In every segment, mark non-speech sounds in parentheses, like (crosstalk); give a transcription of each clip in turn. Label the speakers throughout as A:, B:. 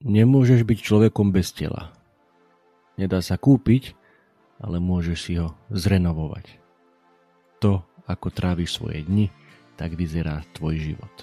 A: Nemôžeš byť človekom bez tela. Nedá sa kúpiť, ale môžeš si ho zrenovovať. To, ako tráviš svoje dni, tak vyzerá tvoj život.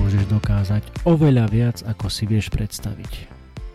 A: Môžeš dokázať oveľa viac, ako si vieš predstaviť.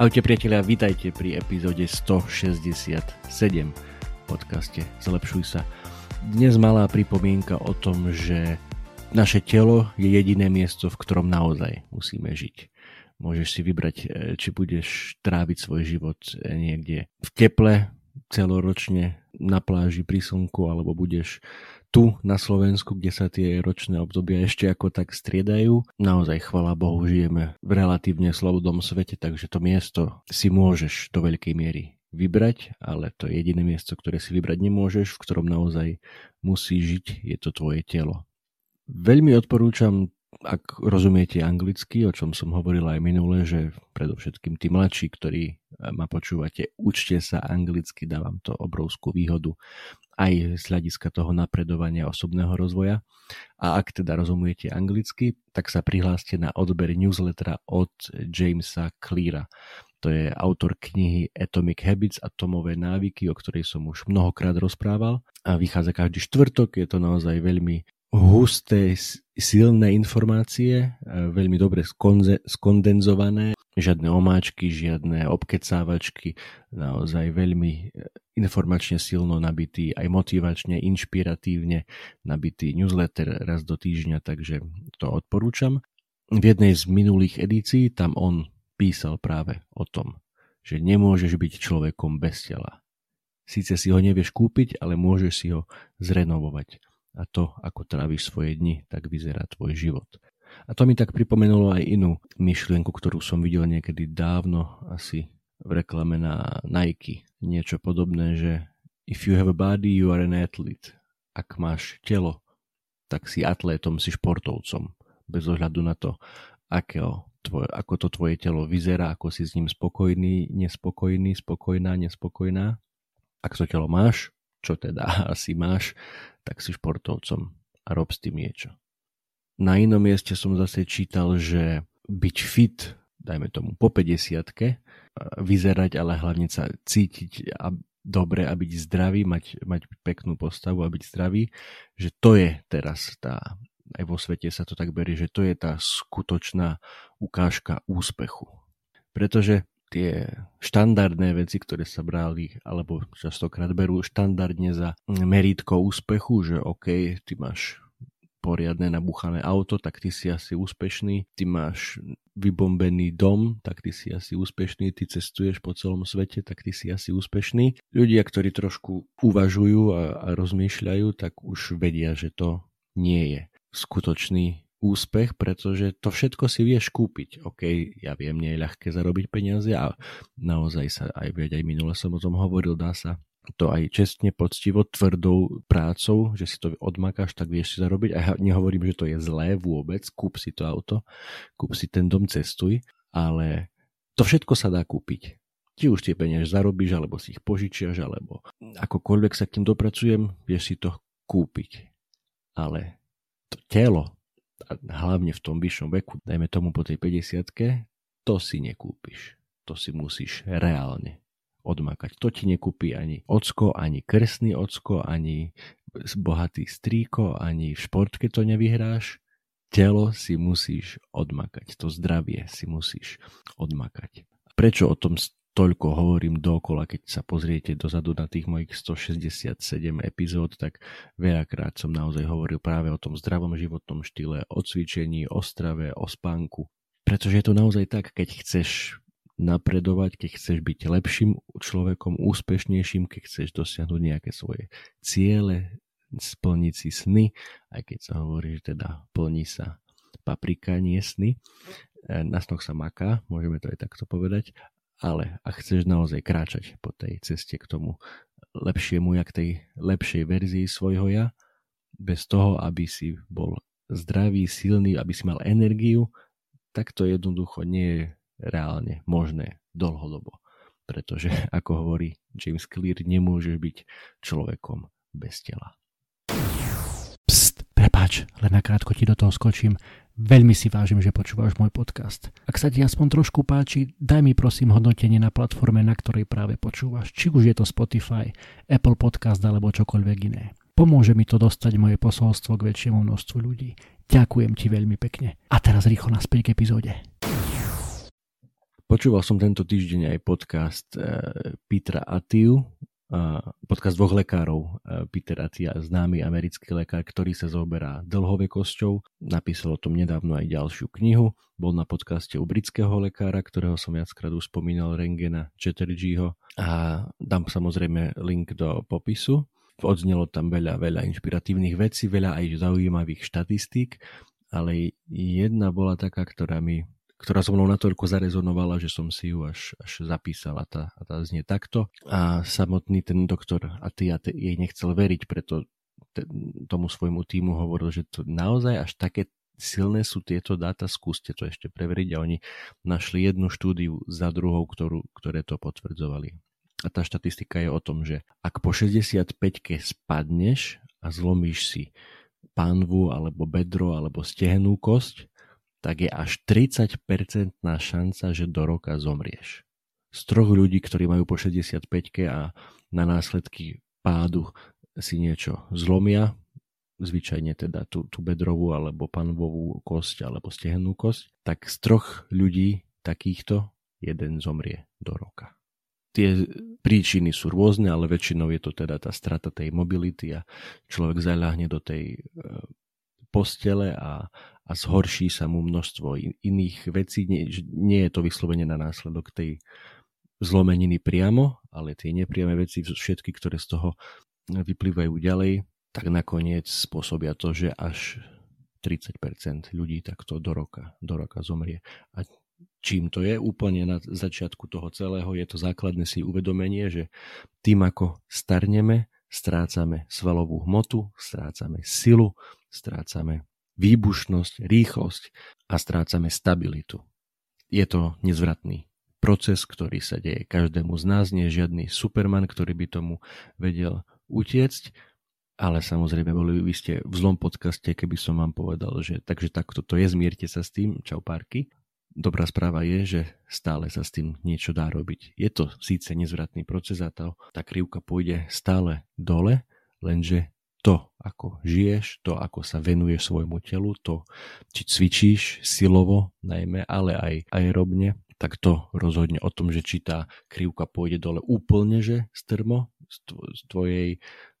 A: Ahojte priatelia, vítajte pri epizóde 167 podcaste Zlepšuj sa. Dnes malá pripomienka o tom, že naše telo je jediné miesto, v ktorom naozaj musíme žiť. Môžeš si vybrať, e, či budeš tráviť svoj život e, niekde v teple, celoročne na pláži pri slnku, alebo budeš tu na Slovensku, kde sa tie ročné obdobia ešte ako tak striedajú. Naozaj, chvala Bohu, žijeme v relatívne slobodnom svete, takže to miesto si môžeš do veľkej miery vybrať, ale to je jediné miesto, ktoré si vybrať nemôžeš, v ktorom naozaj musí žiť, je to tvoje telo. Veľmi odporúčam ak rozumiete anglicky, o čom som hovoril aj minule, že predovšetkým tí mladší, ktorí eh, ma počúvate, učte sa anglicky, dávam to obrovskú výhodu aj z hľadiska toho napredovania osobného rozvoja. A ak teda rozumiete anglicky, tak sa prihláste na odber newslettera od Jamesa Cleara. To je autor knihy Atomic Habits, atomové návyky, o ktorej som už mnohokrát rozprával. A vychádza každý štvrtok, je to naozaj veľmi husté, silné informácie, veľmi dobre skondenzované, žiadne omáčky, žiadne obkecávačky, naozaj veľmi e, informačne silno nabitý, aj motivačne, inšpiratívne nabitý newsletter raz do týždňa, takže to odporúčam. V jednej z minulých edícií tam on písal práve o tom, že nemôžeš byť človekom bez tela. Síce si ho nevieš kúpiť, ale môžeš si ho zrenovovať a to, ako tráviš svoje dni, tak vyzerá tvoj život. A to mi tak pripomenulo aj inú myšlienku, ktorú som videl niekedy dávno, asi v reklame na Nike. Niečo podobné, že if you have a body, you are an athlete. Ak máš telo, tak si atlétom, si športovcom. Bez ohľadu na to, akého, tvoj, ako to tvoje telo vyzerá, ako si s ním spokojný, nespokojný, spokojná, nespokojná. Ak to telo máš, čo teda (laughs) asi máš, tak si športovcom a rob s tým niečo. Na inom mieste som zase čítal, že byť fit, dajme tomu po 50 vyzerať, ale hlavne sa cítiť a dobre a byť zdravý, mať, mať peknú postavu a byť zdravý, že to je teraz tá, aj vo svete sa to tak berie, že to je tá skutočná ukážka úspechu. Pretože tie štandardné veci, ktoré sa brali, alebo častokrát berú štandardne za meritko úspechu, že OK, ty máš poriadne nabuchané auto, tak ty si asi úspešný. Ty máš vybombený dom, tak ty si asi úspešný. Ty cestuješ po celom svete, tak ty si asi úspešný. Ľudia, ktorí trošku uvažujú a, a rozmýšľajú, tak už vedia, že to nie je skutočný úspech, pretože to všetko si vieš kúpiť. OK, ja viem, nie je ľahké zarobiť peniaze a naozaj sa aj veď aj minule som o tom hovoril, dá sa to aj čestne, poctivo, tvrdou prácou, že si to odmakáš, tak vieš si zarobiť. A ja nehovorím, že to je zlé vôbec, kúp si to auto, kúp si ten dom, cestuj, ale to všetko sa dá kúpiť. Ti už tie peniaze zarobíš, alebo si ich požičiaš, alebo akokoľvek sa k tým dopracujem, vieš si to kúpiť. Ale to telo, hlavne v tom vyššom veku, dajme tomu po tej 50 to si nekúpiš. To si musíš reálne odmakať. To ti nekúpi ani ocko, ani krsný ocko, ani bohatý strýko, ani v športke to nevyhráš. Telo si musíš odmakať, to zdravie si musíš odmakať. Prečo o tom toľko hovorím dokola, keď sa pozriete dozadu na tých mojich 167 epizód, tak veľakrát som naozaj hovoril práve o tom zdravom životnom štýle, o cvičení, o strave, o spánku. Pretože je to naozaj tak, keď chceš napredovať, keď chceš byť lepším človekom, úspešnejším, keď chceš dosiahnuť nejaké svoje ciele, splniť si sny, aj keď sa hovorí, že teda plní sa paprika, nie sny. E, na snoch sa maká, môžeme to aj takto povedať, ale ak chceš naozaj kráčať po tej ceste k tomu lepšiemu, jak tej lepšej verzii svojho ja, bez toho, aby si bol zdravý, silný, aby si mal energiu, tak to jednoducho nie je reálne možné dlhodobo. Pretože, (laughs) ako hovorí James Clear, nemôžeš byť človekom bez tela.
B: Pst, prepáč, len nakrátko ti do toho skočím. Veľmi si vážim, že počúvaš môj podcast. Ak sa ti aspoň trošku páči, daj mi prosím hodnotenie na platforme, na ktorej práve počúvaš. Či už je to Spotify, Apple Podcast alebo čokoľvek iné. Pomôže mi to dostať moje posolstvo k väčšiemu množstvu ľudí. Ďakujem ti veľmi pekne. A teraz rýchlo naspäť k epizóde.
A: Počúval som tento týždeň aj podcast eh, Petra Atiu, podcast dvoch lekárov, Peter Atia, známy americký lekár, ktorý sa zoberá dlhovekosťou. Napísal o tom nedávno aj ďalšiu knihu. Bol na podcaste u britského lekára, ktorého som viackrát už spomínal, Rengena Chatterjeeho. A dám samozrejme link do popisu. Odznelo tam veľa, veľa inšpiratívnych vecí, veľa aj zaujímavých štatistík, ale jedna bola taká, ktorá mi ktorá so mnou natoľko zarezonovala, že som si ju až, až zapísala. Tá, a tá znie takto. A samotný ten doktor a ty, a ty jej nechcel veriť, preto te, tomu svojmu týmu hovoril, že to naozaj až také silné sú tieto dáta, skúste to ešte preveriť a oni našli jednu štúdiu za druhou, ktorú, ktoré to potvrdzovali. A tá štatistika je o tom, že ak po 65-ke spadneš a zlomíš si pánvu alebo bedro alebo stehnú kosť, tak je až 30% šanca, že do roka zomrieš. Z troch ľudí, ktorí majú po 65 a na následky pádu si niečo zlomia, zvyčajne teda tú, tú bedrovú alebo panvovú kosť alebo stehennú kosť, tak z troch ľudí takýchto jeden zomrie do roka. Tie príčiny sú rôzne, ale väčšinou je to teda tá strata tej mobility a človek zaľahne do tej e, postele a, a zhorší sa mu množstvo iných vecí. Nie, nie je to vyslovene na následok tej zlomeniny priamo, ale tie nepriame veci, všetky, ktoré z toho vyplývajú ďalej, tak nakoniec spôsobia to, že až 30% ľudí takto do roka, do roka zomrie. A čím to je? Úplne na začiatku toho celého je to základné si uvedomenie, že tým ako starneme, strácame svalovú hmotu, strácame silu, strácame výbušnosť, rýchlosť a strácame stabilitu. Je to nezvratný proces, ktorý sa deje každému z nás, nie žiadny superman, ktorý by tomu vedel utiecť, ale samozrejme boli by ste v zlom podcaste, keby som vám povedal, že takže takto to je, zmierte sa s tým, čau párky. Dobrá správa je, že stále sa s tým niečo dá robiť. Je to síce nezvratný proces a tá, tá krivka pôjde stále dole, lenže to, ako žiješ, to, ako sa venuješ svojmu telu, to, či cvičíš silovo najmä, ale aj aerobne, tak to rozhodne o tom, že či tá krivka pôjde dole úplne, že strmo z tvojej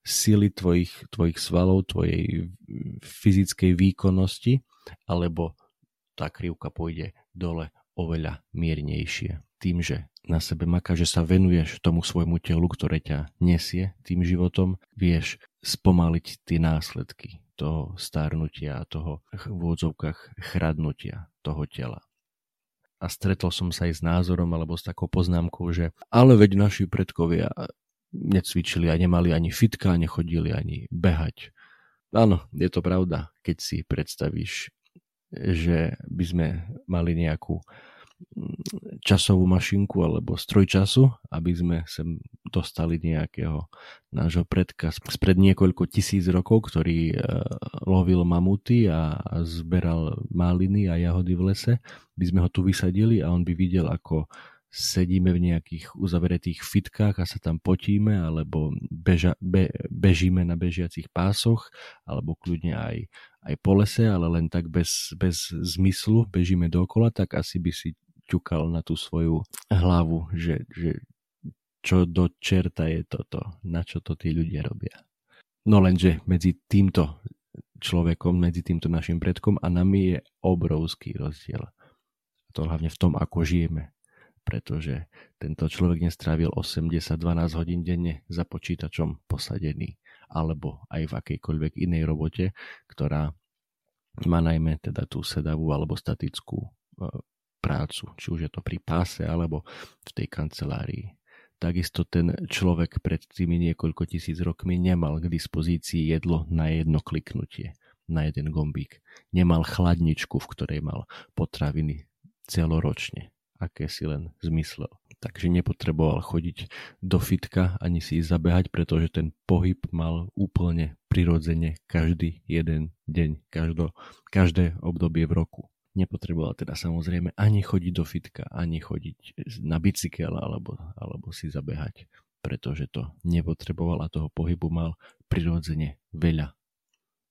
A: sily, tvojich, tvojich svalov, tvojej fyzickej výkonnosti, alebo tá krivka pôjde dole oveľa miernejšie. Tým, že na sebe maká, že sa venuješ tomu svojmu telu, ktoré ťa nesie tým životom, vieš spomaliť tie následky toho stárnutia a toho v úvodzovkách chradnutia toho tela. A stretol som sa aj s názorom alebo s takou poznámkou, že ale veď naši predkovia necvičili a nemali ani fitka, nechodili ani behať. Áno, je to pravda, keď si predstavíš, že by sme mali nejakú časovú mašinku alebo stroj času, aby sme sem dostali nejakého nášho predka spred niekoľko tisíc rokov, ktorý uh, lovil mamuty a zberal maliny a jahody v lese, by sme ho tu vysadili a on by videl, ako sedíme v nejakých uzavretých fitkách a sa tam potíme, alebo beža, be, bežíme na bežiacich pásoch, alebo kľudne aj, aj po lese, ale len tak bez, bez zmyslu bežíme dokola, tak asi by si ťukal na tú svoju hlavu, že, že čo do čerta je toto, na čo to tí ľudia robia. No lenže medzi týmto človekom, medzi týmto našim predkom a nami je obrovský rozdiel. A to hlavne v tom, ako žijeme. pretože tento človek nestrávil 80-12 hodín denne za počítačom posadený alebo aj v akejkoľvek inej robote, ktorá má najmä teda tú sedavú alebo statickú e, prácu, či už je to pri páse alebo v tej kancelárii. Takisto ten človek pred tými niekoľko tisíc rokmi nemal k dispozícii jedlo na jedno kliknutie, na jeden gombík. Nemal chladničku, v ktorej mal potraviny celoročne, aké si len zmyslel. Takže nepotreboval chodiť do fitka ani si ísť zabehať, pretože ten pohyb mal úplne prirodzene každý jeden deň, každé obdobie v roku. Nepotreboval teda samozrejme ani chodiť do fitka, ani chodiť na bicykel alebo, alebo si zabehať, pretože to nepotreboval a toho pohybu mal prirodzene veľa.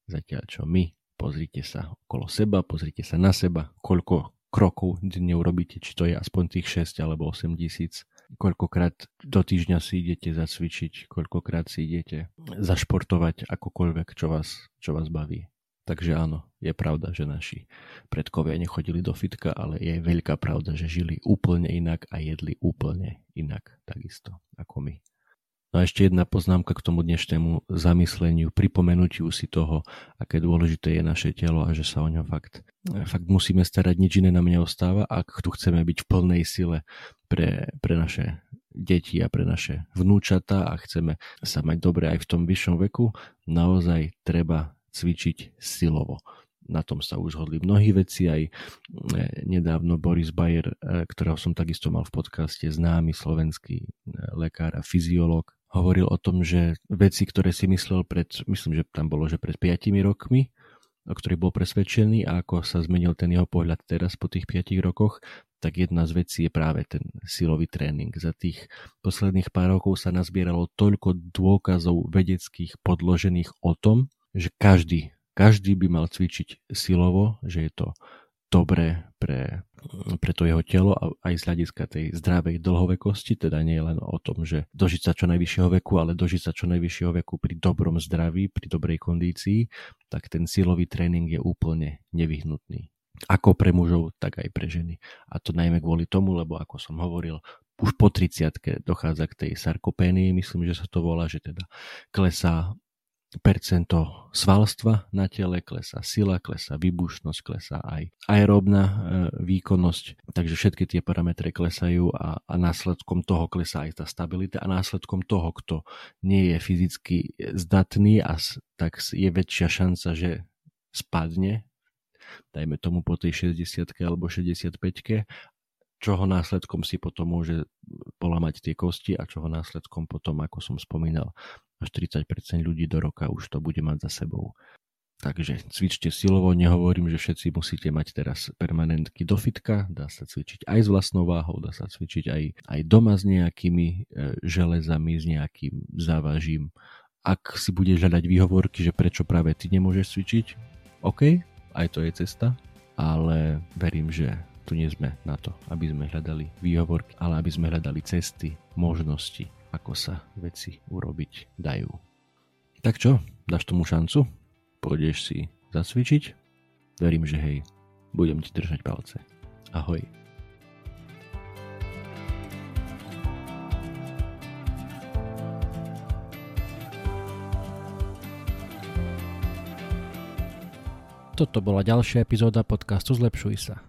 A: Zatiaľ čo my, pozrite sa okolo seba, pozrite sa na seba, koľko krokov denne urobíte, či to je aspoň tých 6 alebo 8 tisíc. Koľkokrát do týždňa si idete zacvičiť, koľkokrát si idete zašportovať akokoľvek, čo vás, čo vás baví. Takže áno, je pravda, že naši predkovia nechodili do fitka, ale je veľká pravda, že žili úplne inak a jedli úplne inak, takisto ako my. No a ešte jedna poznámka k tomu dnešnému zamysleniu, pripomenutiu si toho, aké dôležité je naše telo a že sa o ňo fakt, fakt musíme starať, nič iné nám neostáva, ak tu chceme byť v plnej sile pre, pre naše deti a pre naše vnúčata a chceme sa mať dobre aj v tom vyššom veku, naozaj treba cvičiť silovo. Na tom sa už hodli mnohí veci, aj e, nedávno Boris Bayer, e, ktorého som takisto mal v podcaste, známy slovenský e, lekár a fyziológ, hovoril o tom, že veci, ktoré si myslel pred, myslím, že tam bolo, že pred 5 rokmi, o ktorých bol presvedčený a ako sa zmenil ten jeho pohľad teraz po tých 5 rokoch, tak jedna z vecí je práve ten silový tréning. Za tých posledných pár rokov sa nazbieralo toľko dôkazov vedeckých podložených o tom, že každý, každý by mal cvičiť silovo, že je to dobré pre, pre to jeho telo a aj z hľadiska tej zdravej dlhovekosti, teda nie len o tom, že dožiť sa čo najvyššieho veku, ale dožiť sa čo najvyššieho veku pri dobrom zdraví, pri dobrej kondícii, tak ten silový tréning je úplne nevyhnutný. Ako pre mužov, tak aj pre ženy. A to najmä kvôli tomu, lebo ako som hovoril, už po 30 dochádza k tej sarkopénii, myslím, že sa to volá, že teda klesá percento svalstva na tele, klesá sila, klesá výbušnosť, klesá aj aeróbna e, výkonnosť, takže všetky tie parametre klesajú a, a následkom toho klesá aj tá stabilita a následkom toho, kto nie je fyzicky zdatný a tak je väčšia šanca, že spadne, dajme tomu po tej 60 alebo 65 čoho následkom si potom môže polamať tie kosti a čoho následkom potom, ako som spomínal, až 30% ľudí do roka už to bude mať za sebou. Takže cvičte silovo, nehovorím, že všetci musíte mať teraz permanentky do fitka, dá sa cvičiť aj s vlastnou váhou, dá sa cvičiť aj, aj doma s nejakými e, železami, s nejakým závažím. Ak si budeš hľadať výhovorky, že prečo práve ty nemôžeš cvičiť, OK, aj to je cesta, ale verím, že tu nie sme na to, aby sme hľadali výhovorky, ale aby sme hľadali cesty, možnosti, ako sa veci urobiť dajú. Tak čo, dáš tomu šancu? Pôjdeš si zacvičiť? Verím, že hej, budem ti držať palce. Ahoj.
B: Toto bola ďalšia epizóda podcastu Zlepšuj sa.